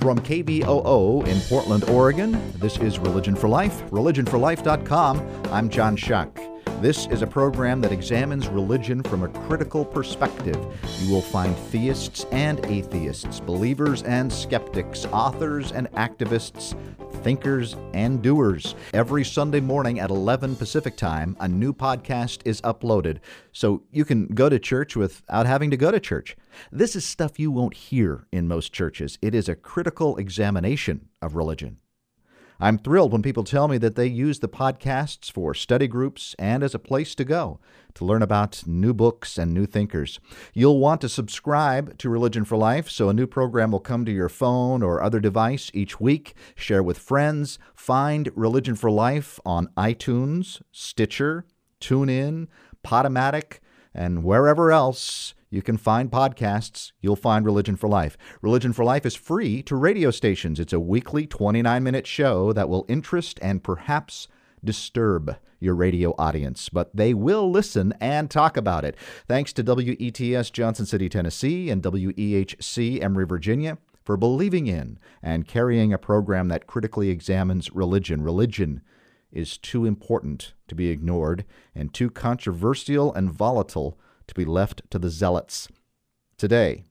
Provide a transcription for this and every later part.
From KBOO in Portland, Oregon, this is Religion for Life, religionforlife.com. I'm John Shuck. This is a program that examines religion from a critical perspective. You will find theists and atheists, believers and skeptics, authors and activists, thinkers and doers. Every Sunday morning at 11 Pacific Time, a new podcast is uploaded, so you can go to church without having to go to church. This is stuff you won't hear in most churches. It is a critical examination of religion. I'm thrilled when people tell me that they use the podcasts for study groups and as a place to go to learn about new books and new thinkers. You'll want to subscribe to Religion for Life so a new program will come to your phone or other device each week. Share with friends. Find Religion for Life on iTunes, Stitcher, TuneIn, Podomatic, and wherever else you can find podcasts. You'll find Religion for Life. Religion for Life is free to radio stations. It's a weekly 29 minute show that will interest and perhaps disturb your radio audience, but they will listen and talk about it. Thanks to WETS Johnson City, Tennessee, and WEHC Emory, Virginia, for believing in and carrying a program that critically examines religion. Religion is too important to be ignored and too controversial and volatile to be left to the zealots. Today,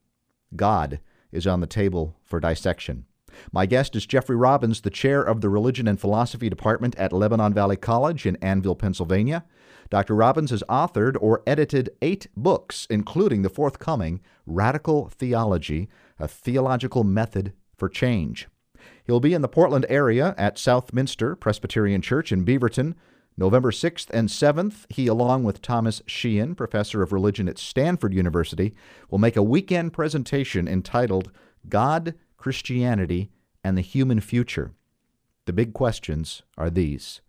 God is on the table for dissection. My guest is Jeffrey Robbins, the chair of the Religion and Philosophy Department at Lebanon Valley College in Annville, Pennsylvania. Dr. Robbins has authored or edited eight books, including the forthcoming Radical Theology, a theological method for change. He'll be in the Portland area at Southminster Presbyterian Church in Beaverton November 6th and 7th, he, along with Thomas Sheehan, professor of religion at Stanford University, will make a weekend presentation entitled God, Christianity, and the Human Future. The big questions are these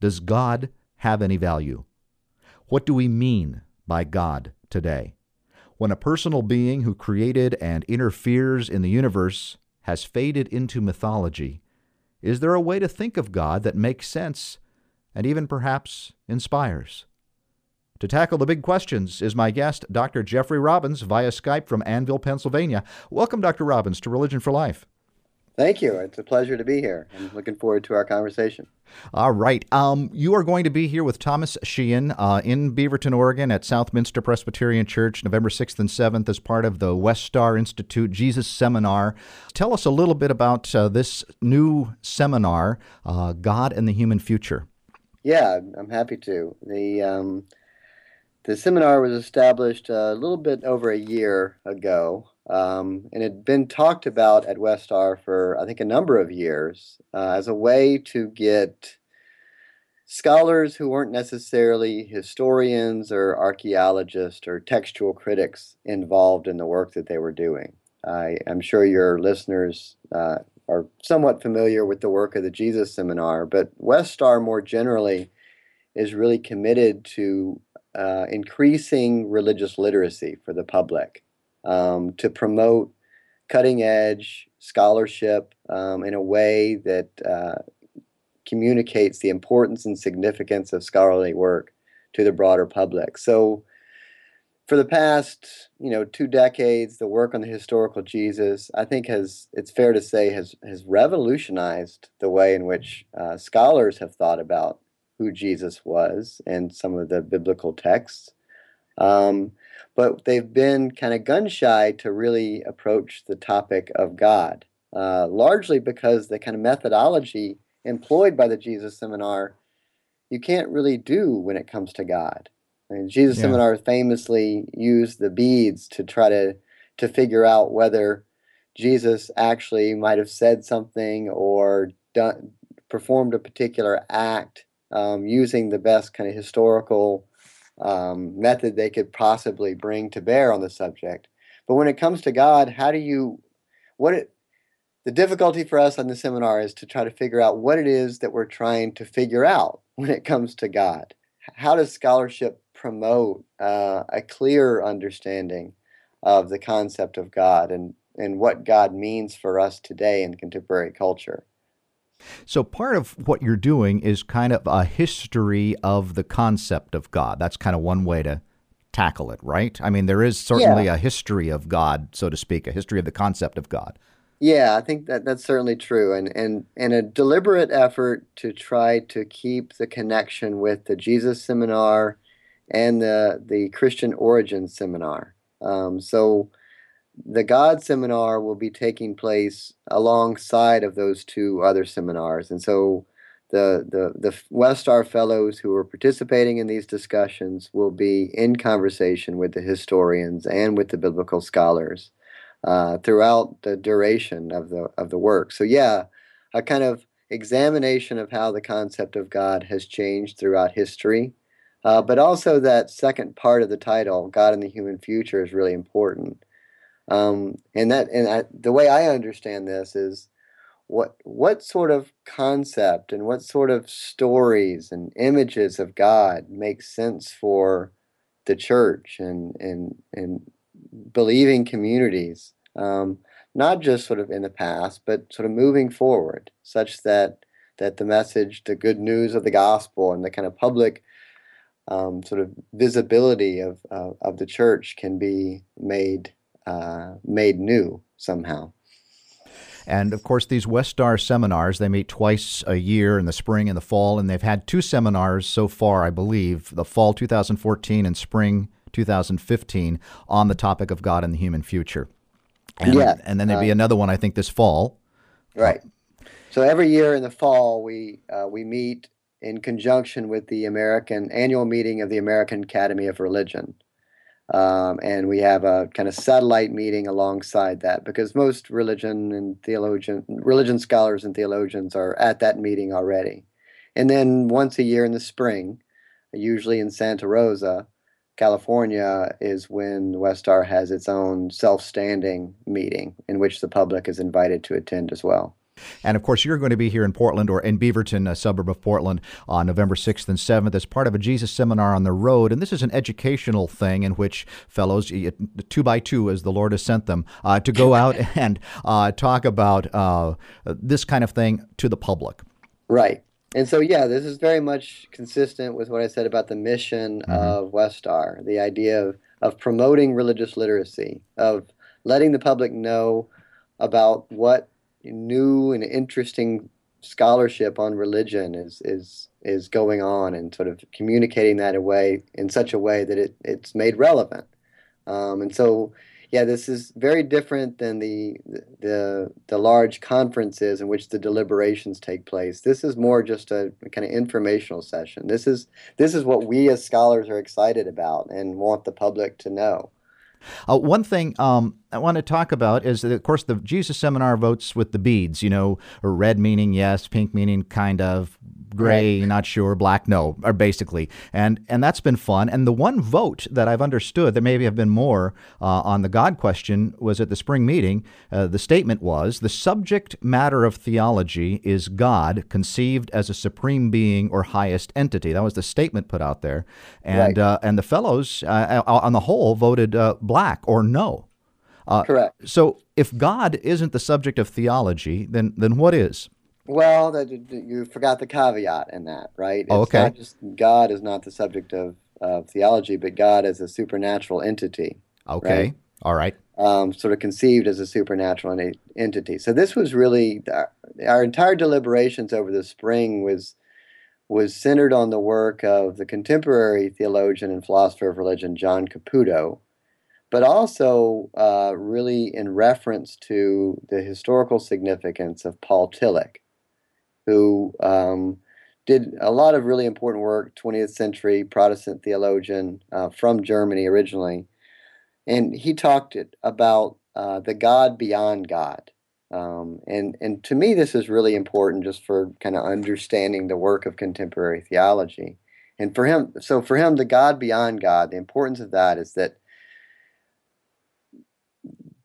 Does God have any value? What do we mean by God today? When a personal being who created and interferes in the universe has faded into mythology, is there a way to think of God that makes sense and even perhaps inspires. To tackle the big questions is my guest, Dr. Jeffrey Robbins, via Skype from Annville, Pennsylvania. Welcome, Dr. Robbins, to Religion for Life. Thank you. It's a pleasure to be here. I'm looking forward to our conversation. All right. Um, you are going to be here with Thomas Sheehan uh, in Beaverton, Oregon at Southminster Presbyterian Church, November 6th and 7th, as part of the Westar Institute Jesus Seminar. Tell us a little bit about uh, this new seminar, uh, God and the Human Future. Yeah, I'm happy to. The um, the seminar was established a little bit over a year ago, um, and it had been talked about at Westar for I think a number of years uh, as a way to get scholars who weren't necessarily historians or archaeologists or textual critics involved in the work that they were doing. I, am sure your listeners uh, are somewhat familiar with the work of the Jesus Seminar, but Westar more generally is really committed to uh, increasing religious literacy for the public, um, to promote cutting edge scholarship um, in a way that uh, communicates the importance and significance of scholarly work to the broader public. So, for the past you know two decades the work on the historical jesus i think has it's fair to say has has revolutionized the way in which uh, scholars have thought about who jesus was and some of the biblical texts. Um, but they've been kind of gun shy to really approach the topic of god uh, largely because the kind of methodology employed by the jesus seminar you can't really do when it comes to god and Jesus yeah. Seminar famously used the beads to try to to figure out whether Jesus actually might have said something or done performed a particular act um, using the best kind of historical um, method they could possibly bring to bear on the subject. But when it comes to God, how do you what it the difficulty for us on the seminar is to try to figure out what it is that we're trying to figure out when it comes to God. How does scholarship promote uh, a clear understanding of the concept of God and, and what God means for us today in contemporary culture. So, part of what you're doing is kind of a history of the concept of God. That's kind of one way to tackle it, right? I mean, there is certainly yeah. a history of God, so to speak, a history of the concept of God. Yeah, I think that that's certainly true, and and and a deliberate effort to try to keep the connection with the Jesus Seminar and the the Christian Origins Seminar. Um, so the God Seminar will be taking place alongside of those two other seminars, and so the the the Westar Fellows who are participating in these discussions will be in conversation with the historians and with the biblical scholars uh, throughout the duration of the of the work. So yeah, a kind of examination of how the concept of God has changed throughout history, uh, but also that second part of the title, God in the Human Future, is really important. Um, and that and I, the way I understand this is what what sort of concept and what sort of stories and images of God make sense for the church and and and believing communities um, not just sort of in the past, but sort of moving forward, such that that the message, the good news of the gospel, and the kind of public um, sort of visibility of uh, of the church can be made uh, made new somehow. And of course, these Westar seminars, they meet twice a year in the spring and the fall, and they've had two seminars so far, I believe, the fall 2014 and spring 2015, on the topic of God and the human future. And, yeah. And then there'd be uh, another one, I think, this fall. Right. So every year in the fall, we uh, we meet in conjunction with the American annual meeting of the American Academy of Religion. Um, and we have a kind of satellite meeting alongside that because most religion and theologian religion scholars and theologians are at that meeting already. And then once a year in the spring, usually in Santa Rosa, California is when Westar has its own self-standing meeting in which the public is invited to attend as well. And of course, you're going to be here in Portland or in Beaverton, a suburb of Portland, on November 6th and 7th as part of a Jesus seminar on the road. And this is an educational thing in which fellows, two by two, as the Lord has sent them, uh, to go out and uh, talk about uh, this kind of thing to the public. Right. And so, yeah, this is very much consistent with what I said about the mission mm-hmm. of Westar the idea of, of promoting religious literacy, of letting the public know about what new and interesting scholarship on religion is is is going on and sort of communicating that away in such a way that it, it's made relevant. Um, and so yeah, this is very different than the, the the large conferences in which the deliberations take place. This is more just a, kind of informational session. This is this is what we as scholars are excited about and want the public to know. Uh, one thing um, I want to talk about is that, of course, the Jesus Seminar votes with the beads, you know, red meaning yes, pink meaning kind of, gray, right. not sure, black, no, or basically, and and that's been fun. And the one vote that I've understood, there maybe have been more uh, on the God question, was at the spring meeting. Uh, the statement was the subject matter of theology is God conceived as a supreme being or highest entity. That was the statement put out there, and right. uh, and the fellows uh, on the whole voted uh, black or no. Uh, Correct. So if God isn't the subject of theology, then then what is? Well, that, you forgot the caveat in that, right? Oh, okay. just God is not the subject of, of theology, but God is a supernatural entity. Okay. Right? All right. Um, sort of conceived as a supernatural entity. So this was really our, our entire deliberations over the spring was was centered on the work of the contemporary theologian and philosopher of religion John Caputo, but also uh, really in reference to the historical significance of Paul Tillich who um, did a lot of really important work, 20th century Protestant theologian uh, from Germany originally. And he talked about uh, the God beyond God. Um, and, and to me, this is really important just for kind of understanding the work of contemporary theology. And for him, so for him, the God beyond God, the importance of that is that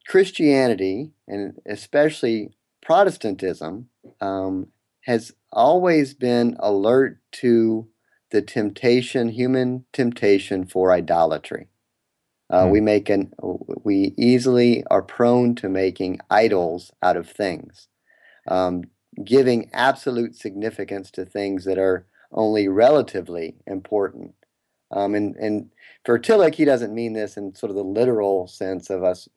Christianity, and especially Protestantism, um, has always been alert to the temptation, human temptation for idolatry. Uh, mm. We make an, we easily are prone to making idols out of things, um, giving absolute significance to things that are only relatively important. Um, and and for Tillich, he doesn't mean this in sort of the literal sense of us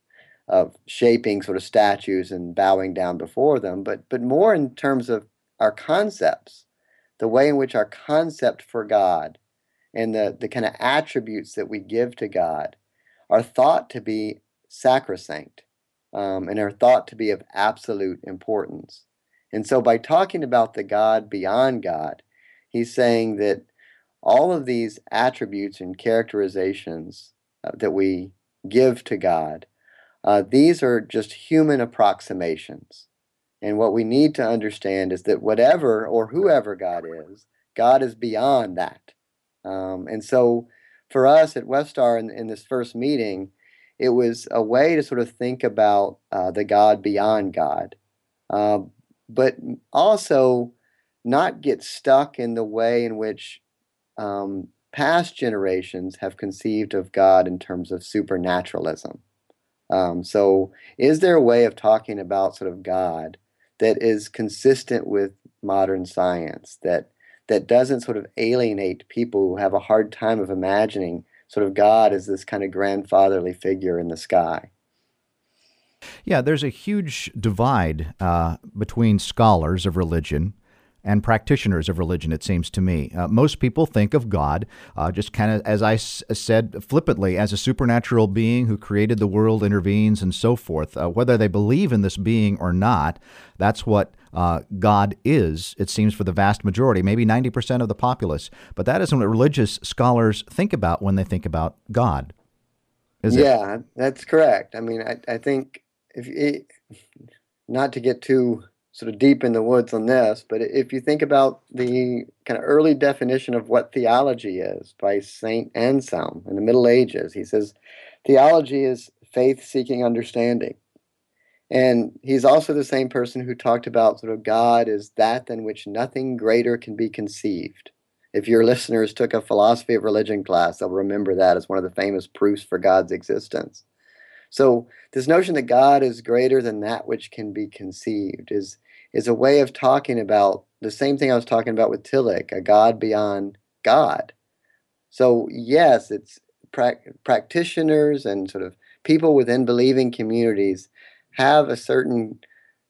of shaping sort of statues and bowing down before them, but but more in terms of our concepts, the way in which our concept for God and the, the kind of attributes that we give to God are thought to be sacrosanct um, and are thought to be of absolute importance. And so, by talking about the God beyond God, he's saying that all of these attributes and characterizations uh, that we give to God, uh, these are just human approximations. And what we need to understand is that whatever or whoever God is, God is beyond that. Um, and so for us at Westar in, in, this first meeting, it was a way to sort of think about uh, the God beyond God, uh, but also not get stuck in the way in which um, past generations have conceived of God in terms of supernaturalism. Um, so, is there a way of talking about sort of God that is consistent with modern science that that doesn't sort of alienate people who have a hard time of imagining sort of God as this kind of grandfatherly figure in the sky. Yeah, there's a huge divide uh, between scholars of religion and practitioners of religion, it seems to me. Uh, most people think of God, uh, just kind of, as I s- said flippantly, as a supernatural being who created the world, intervenes, and so forth. Uh, whether they believe in this being or not, that's what uh, God is, it seems, for the vast majority, maybe 90% of the populace. But that isn't what religious scholars think about when they think about God. Is yeah, it? that's correct. I mean, I, I think if it, not to get too sort of deep in the woods on this, but if you think about the kind of early definition of what theology is by Saint Anselm in the Middle Ages, he says theology is faith seeking understanding. And he's also the same person who talked about sort of God is that than which nothing greater can be conceived. If your listeners took a philosophy of religion class, they'll remember that as one of the famous proofs for God's existence. So this notion that God is greater than that which can be conceived is is a way of talking about the same thing I was talking about with Tillich, a God beyond God. So, yes, it's pra- practitioners and sort of people within believing communities have a certain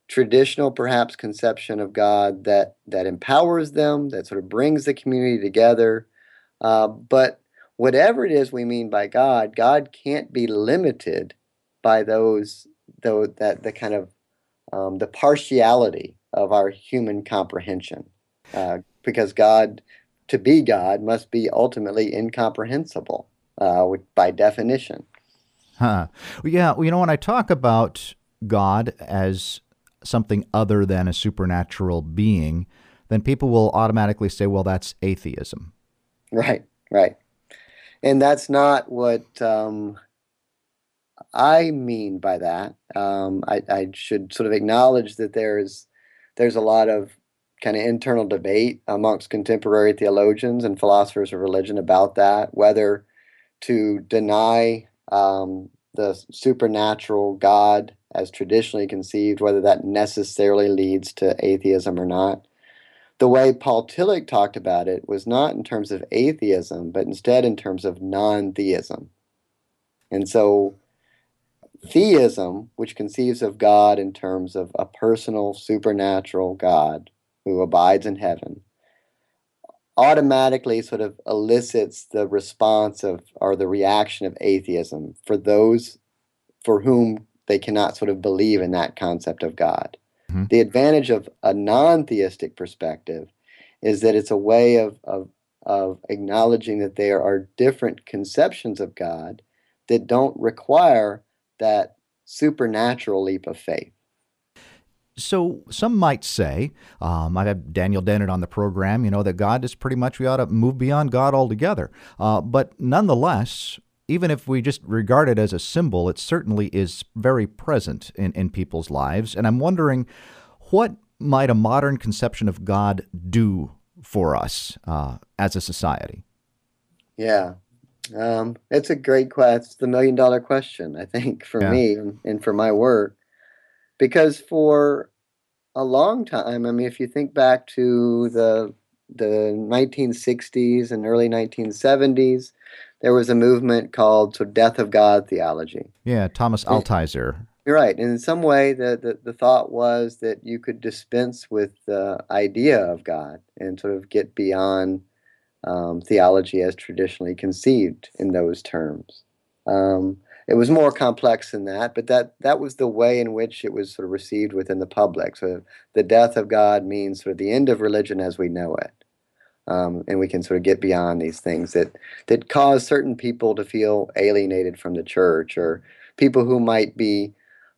traditional perhaps conception of God that that empowers them, that sort of brings the community together. Uh, but whatever it is we mean by God, God can't be limited by those though that the kind of um, the partiality of our human comprehension. Uh, because God, to be God, must be ultimately incomprehensible uh, by definition. Huh. Well, Yeah, well, you know, when I talk about God as something other than a supernatural being, then people will automatically say, well, that's atheism. Right, right. And that's not what um, I mean by that. Um, I, I, should sort of acknowledge that there's there's a lot of kind of internal debate amongst contemporary theologians and philosophers of religion about that, whether to deny um, the supernatural God as traditionally conceived, whether that necessarily leads to atheism or not. The way Paul Tillich talked about it was not in terms of atheism, but instead in terms of non theism. And so theism, which conceives of God in terms of a personal, supernatural God who abides in heaven, automatically sort of elicits the response of or the reaction of atheism for those for whom they cannot sort of believe in that concept of God. Mm-hmm. The advantage of a non theistic perspective is that it's a way of, of, of acknowledging that there are different conceptions of God that don't require that supernatural leap of faith. So some might say, um, I've had Daniel Dennett on the program, you know, that God is pretty much, we ought to move beyond God altogether. Uh, but nonetheless, even if we just regard it as a symbol, it certainly is very present in, in people's lives. And I'm wondering, what might a modern conception of God do for us uh, as a society? Yeah, um, it's a great question. It's the million dollar question, I think, for yeah. me and for my work. Because for a long time, I mean, if you think back to the the 1960s and early 1970s, there was a movement called sort of death of God theology. Yeah, Thomas Altizer. You're right. And in some way, the, the, the thought was that you could dispense with the idea of God and sort of get beyond um, theology as traditionally conceived in those terms. Um, it was more complex than that, but that, that was the way in which it was sort of received within the public. So the death of God means sort of the end of religion as we know it. Um, and we can sort of get beyond these things that that cause certain people to feel alienated from the church, or people who might be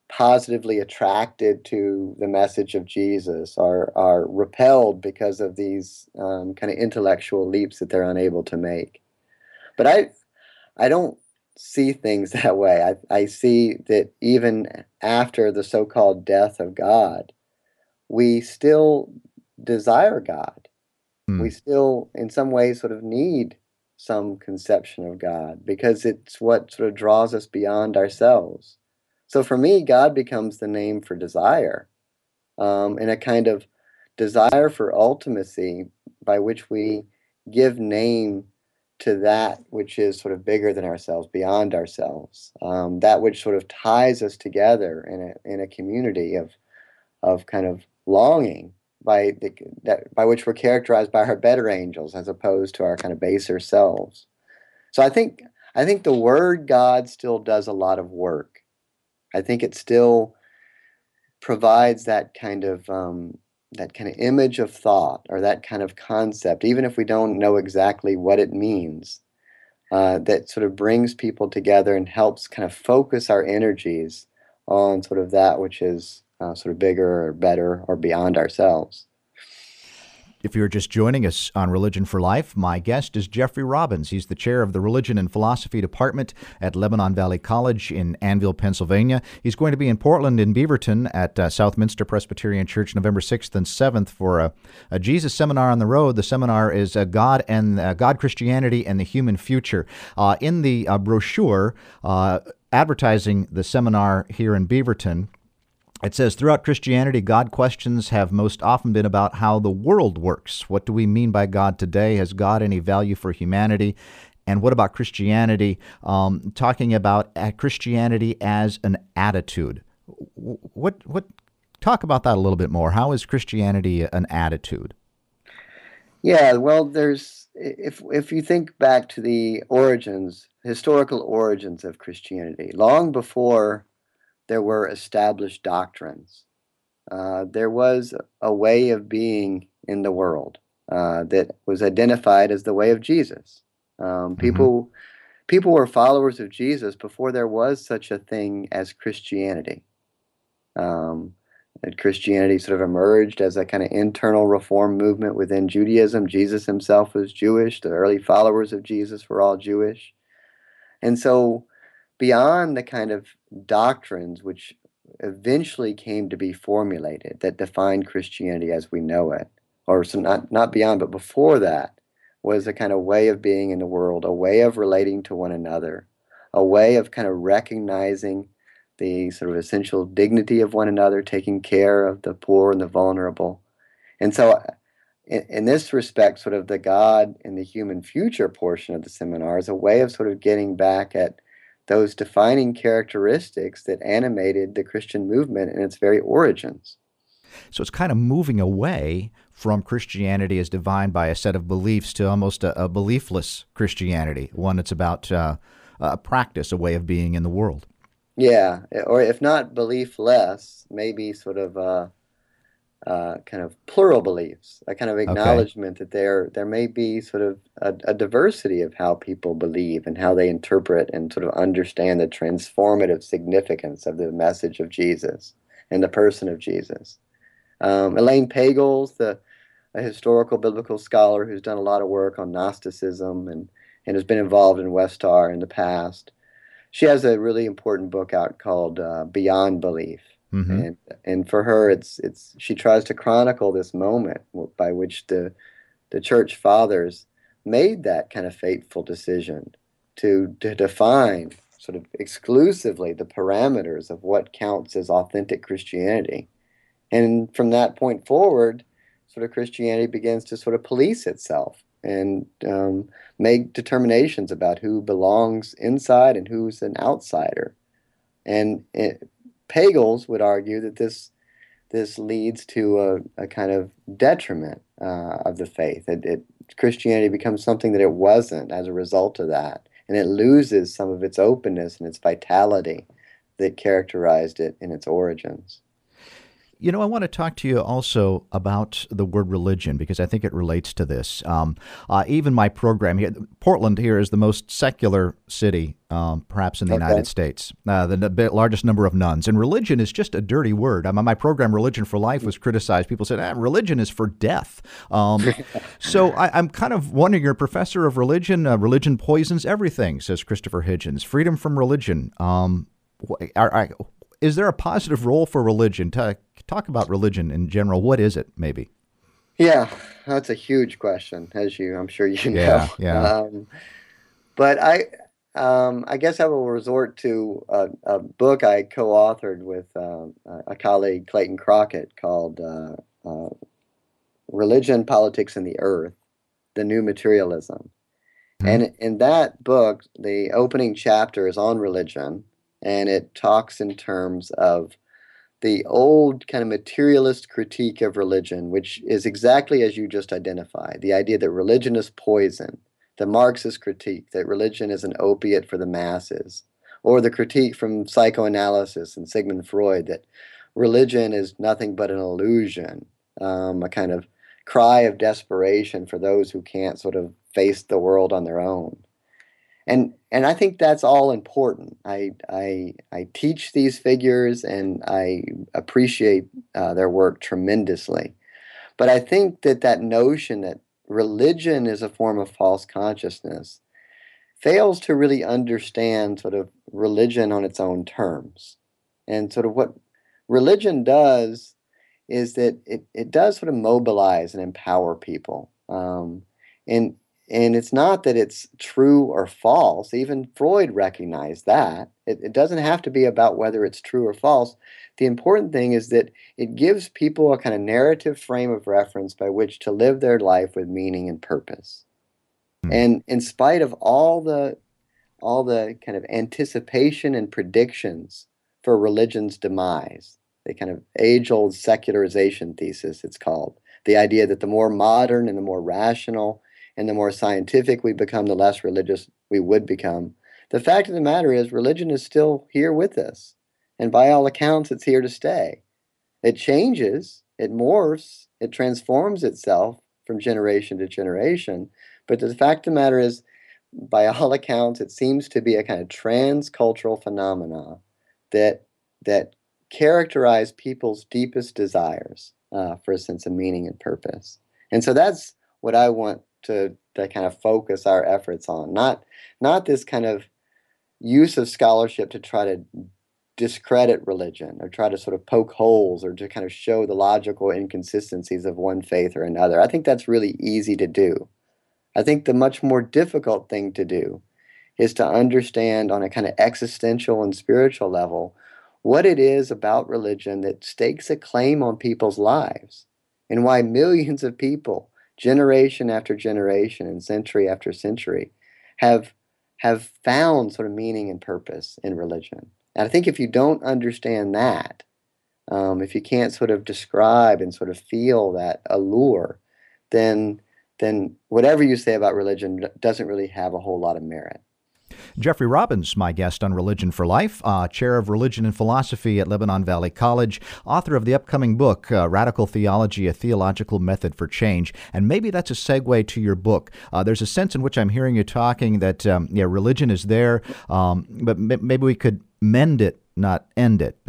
positively attracted to the message of Jesus are are repelled because of these um, kind of intellectual leaps that they're unable to make. But I I don't see things that way. I, I see that even after the so-called death of God, we still desire God mm. we still, in some ways, sort of need some conception of God because it's what sort of draws us beyond ourselves. So for me, God becomes the name for desire um, and a kind of desire for ultimacy by which we give name to that which is sort of bigger than ourselves, beyond ourselves, um, that which sort of ties us together in a in a community of of kind of longing by the, that by which we're characterized by our better angels as opposed to our kind of baser selves. So I think I think the word God still does a lot of work. I think it still provides that kind of um, that kind of image of thought or that kind of concept, even if we don't know exactly what it means. Uh, that sort of brings people together and helps kind of focus our energies on sort of that which is uh, sort of bigger or better or beyond ourselves. If you're just joining us on Religion for Life, my guest is Jeffrey Robbins. He's the chair of the Religion and Philosophy Department at Lebanon Valley College in Annville, Pennsylvania. He's going to be in Portland in Beaverton at uh, Southminster Presbyterian Church November 6th and 7th for a, a Jesus seminar on the road. The seminar is uh, God and uh, God, Christianity, and the Human Future. Uh, in the uh, brochure, uh, advertising the seminar here in Beaverton, it says throughout Christianity, God questions have most often been about how the world works. What do we mean by God today? Has God any value for humanity? And what about Christianity? Um, talking about uh, Christianity as an attitude. What what? Talk about that a little bit more. How is Christianity an attitude? Yeah, well, there's if if you think back to the origins, historical origins of Christianity, long before there were established doctrines. Uh, there was a way of being in the world uh, that was identified as the way of Jesus. Um, mm-hmm. people, mm-hmm. people were followers of Jesus before there was such a thing as Christianity. Um, Christianity sort of emerged as a kind of internal reform movement within Judaism. Jesus himself was Jewish. The early followers of Jesus were all Jewish. And so beyond the kind of doctrines which eventually came to be formulated that defined Christianity as we know it, or so not not beyond, but before that was a kind of way of being in the world, a way of relating to one another, a way of kind of recognizing the sort of essential dignity of one another, taking care of the poor and the vulnerable. And so, in, in this respect, sort of the God and the human future portion of the seminar is a way of sort of getting back at those defining characteristics that animated the Christian movement in its very origins. So it's kind of moving away from Christianity as defined by a set of beliefs to almost a, a beliefless Christianity, one that's about uh, a practice, a way of being in the world. Yeah, or if not beliefless, maybe sort of uh, uh, kind of plural beliefs, a kind of acknowledgement okay. that there there may be sort of a, a, diversity of how people believe and how they interpret and sort of understand the transformative significance of the message of Jesus and the person of Jesus. Um, Elaine Pagels, the a historical biblical scholar who's done a lot of work on Gnosticism and and has been involved in Westar in the past. She has a really important book out called uh, Beyond Belief Mm-hmm. And and for her, it's it's she tries to chronicle this moment by which the the church fathers made that kind of fateful decision to to define sort of exclusively the parameters of what counts as authentic Christianity. And from that point forward, sort of Christianity begins to sort of police itself and um, make determinations about who belongs inside and who's an outsider. And it, Pagels would argue that this this leads to a, a kind of detriment uh, of the faith. It, it, Christianity becomes something that it wasn't as a result of that, and it loses some of its openness and its vitality that characterized it in its origins. You know, I want to talk to you also about the word religion because I think it relates to this. Um, uh, even my program here, Portland here is the most secular city, um, perhaps in the okay. United States, uh, the n- largest number of nones. And religion is just a dirty word. I mean, my program, Religion for Life, was criticized. People said, ah, religion is for death. Um, so I, am kind of wondering, you're a professor of religion. Uh, religion poisons everything, says Christopher Hitchens. Freedom from religion. Um, are, are, is there a positive role for religion? talk about religion in general. What is it, maybe? Yeah, that's a huge question, as you, I'm sure you know. Yeah, yeah. Um, but I, um, I guess I will resort to a, a book I co-authored with uh, a colleague, Clayton Crockett, called uh, uh, "Religion, Politics, and the Earth: The New Materialism." Mm-hmm. And in that book, the opening chapter is on religion, and it talks in terms of the old kind of materialist critique of religion, which is exactly as you just identified the idea that religion is poison, the Marxist critique that religion is an opiate for the masses, or the critique from psychoanalysis and Sigmund Freud that religion is nothing but an illusion, um, a kind of cry of desperation for those who can't sort of face the world on their own and and I think that's all important. I I I teach these figures and I appreciate uh, their work tremendously, but I think that that notion that religion is a form of false consciousness fails to really understand sort of religion on its own terms, and sort of what religion does is that it, it does sort of mobilize and empower people. Um, and it's not that it's true or false. Even Freud recognized that. It, it, doesn't have to be about whether it's true or false. The important thing is that it gives people a kind of narrative frame of reference by which to live their life with meaning and purpose. Mm. And in spite of all the all the kind of anticipation and predictions for religion's demise, the kind of age-old secularization thesis it's called, the idea that the more modern and the more rational and the more scientific we become, the less religious we would become. The fact of the matter is, religion is still here with us. And by all accounts, it's here to stay. It changes, it morphs, it transforms itself from generation to generation. But the fact of the matter is, by all accounts, it seems to be a kind of transcultural phenomena that that characterize people's deepest desires uh, for a sense of meaning and purpose. And so that's what I want to to kind of focus our efforts on not not this kind of use of scholarship to try to discredit religion or try to sort of poke holes or to kind of show the logical inconsistencies of one faith or another. I think that's really easy to do. I think the much more difficult thing to do is to understand on a kind of existential and spiritual level what it is about religion that stakes a claim on people's lives and why millions of people generation after generation and century after century have have found sort of meaning and purpose in religion. And I think if you don't understand that, um, if you can't sort of describe and sort of feel that allure, then then whatever you say about religion doesn't really have a whole lot of merit. Jeffrey Robbins, my guest on Religion for Life, uh, chair of religion and philosophy at Lebanon Valley College, author of the upcoming book, uh, Radical Theology, A Theological Method for Change. And maybe that's a segue to your book. Uh, there's a sense in which I'm hearing you talking that, um, yeah, religion is there, um, but m- maybe we could mend it not end it.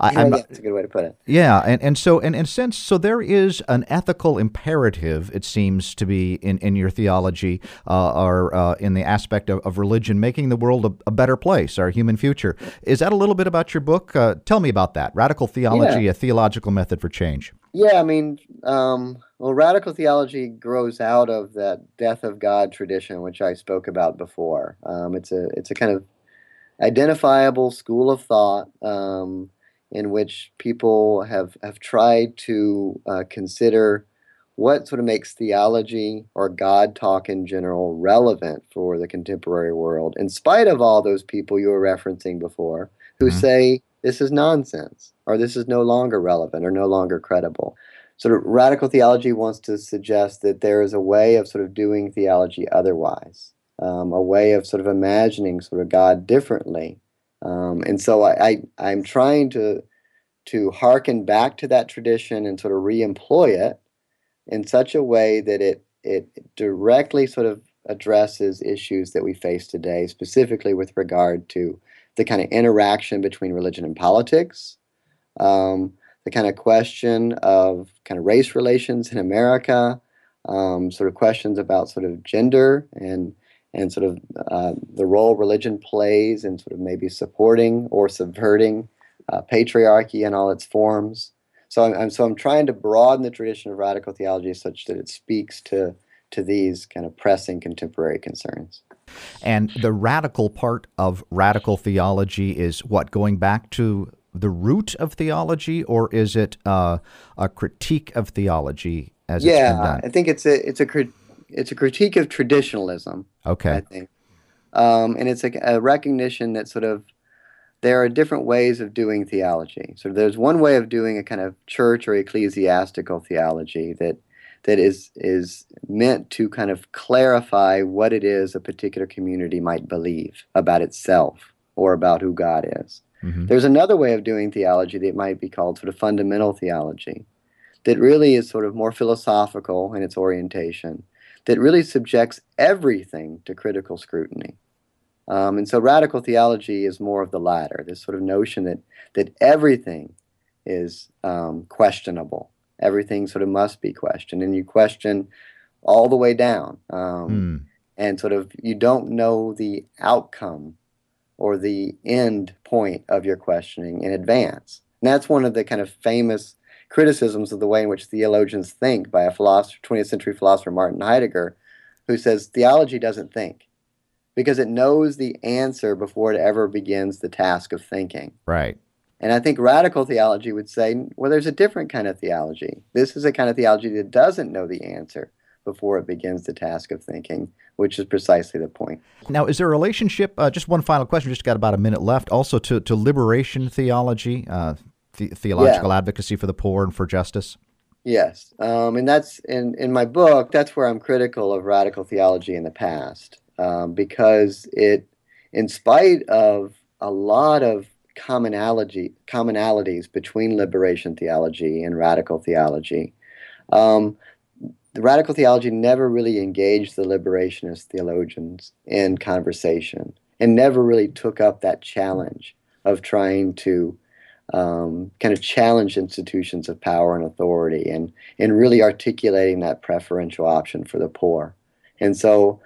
I, yeah, that's a good way to put it. Yeah, and, and so and in a sense, so there is an ethical imperative, it seems to be in, in your theology uh, or uh, in the aspect of, of religion, making the world a, a, better place, our human future. Is that a little bit about your book? Uh, tell me about that. Radical Theology, yeah. a theological method for change. Yeah, I mean, um, well, radical theology grows out of that death of God tradition, which I spoke about before. Um, it's a it's a kind of identifiable school of thought um, in which people have have tried to uh, consider what sort of makes theology or God talk in general relevant for the contemporary world, in spite of all those people you were referencing before who mm-hmm. say this is nonsense or this is no longer relevant or no longer credible. Sort of radical theology wants to suggest that there is a way of sort of doing theology otherwise, um, a way of sort of imagining sort of God differently. Um, and so I, I, I'm trying to to hearken back to that tradition and sort of re-employ it in such a way that it it directly sort of addresses issues that we face today, specifically with regard to the kind of interaction between religion and politics, um, the kind of question of kind of race relations in America, um, sort of questions about sort of gender and and sort of uh, the role religion plays in sort of maybe supporting or subverting uh, patriarchy in all its forms. So I'm, I'm, so I'm trying to broaden the tradition of radical theology such that it speaks to to these kind of pressing contemporary concerns. And the radical part of radical theology is what going back to the root of theology, or is it uh, a critique of theology as yeah, I think it's a it's a it's a critique of traditionalism. Okay, I think, um, and it's a, a recognition that sort of there are different ways of doing theology. So there's one way of doing a kind of church or ecclesiastical theology that that is is meant to kind of clarify what it is a particular community might believe about itself or about who God is. Mm-hmm. There's another way of doing theology that might be called sort of fundamental theology that really is sort of more philosophical in its orientation that really subjects everything to critical scrutiny. Um, and so radical theology is more of the latter, this sort of notion that, that everything is um, questionable. Everything sort of must be questioned. And you question all the way down. Um, mm. And sort of you don't know the outcome or the end point of your questioning in advance. And that's one of the kind of famous criticisms of the way in which theologians think by a philosopher, 20th century philosopher Martin Heidegger, who says theology doesn't think because it knows the answer before it ever begins the task of thinking. Right. And I think radical theology would say, well, there's a different kind of theology. This is a kind of theology that doesn't know the answer before it begins the task of thinking, which is precisely the point. Now, is there a relationship? Uh, just one final question. Just got about a minute left. Also, to to liberation theology, uh, the, theological yeah. advocacy for the poor and for justice. Yes, um, and that's in in my book. That's where I'm critical of radical theology in the past um, because it, in spite of a lot of commonality commonalities between liberation theology and radical theology, um, the radical theology never really engaged the liberationist theologians in conversation and never really took up that challenge of trying to um, kind of challenge institutions of power and authority and, and really articulating that preferential option for the poor. And so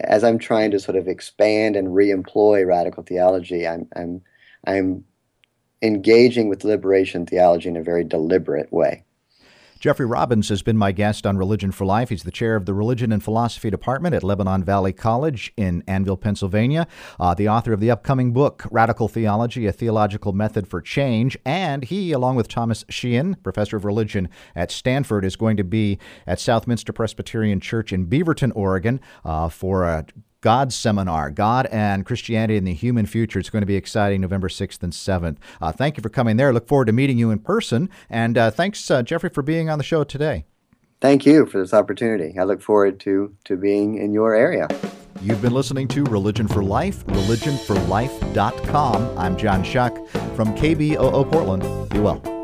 as I'm trying to sort of expand and reemploy radical theology, I'm I'm I'm engaging with liberation theology in a very deliberate way. Jeffrey Robbins has been my guest on Religion for Life. He's the chair of the Religion and Philosophy Department at Lebanon Valley College in Annville, Pennsylvania, uh, the author of the upcoming book, Radical Theology A Theological Method for Change. And he, along with Thomas Sheehan, professor of religion at Stanford, is going to be at Southminster Presbyterian Church in Beaverton, Oregon, uh, for a God seminar, God and Christianity in the Human Future. It's going to be exciting November 6th and 7th. Uh, thank you for coming there. Look forward to meeting you in person. And uh, thanks, uh, Jeffrey, for being on the show today. Thank you for this opportunity. I look forward to, to being in your area. You've been listening to Religion for Life, religionforlife.com. I'm John Shuck from KBOO Portland. Be well.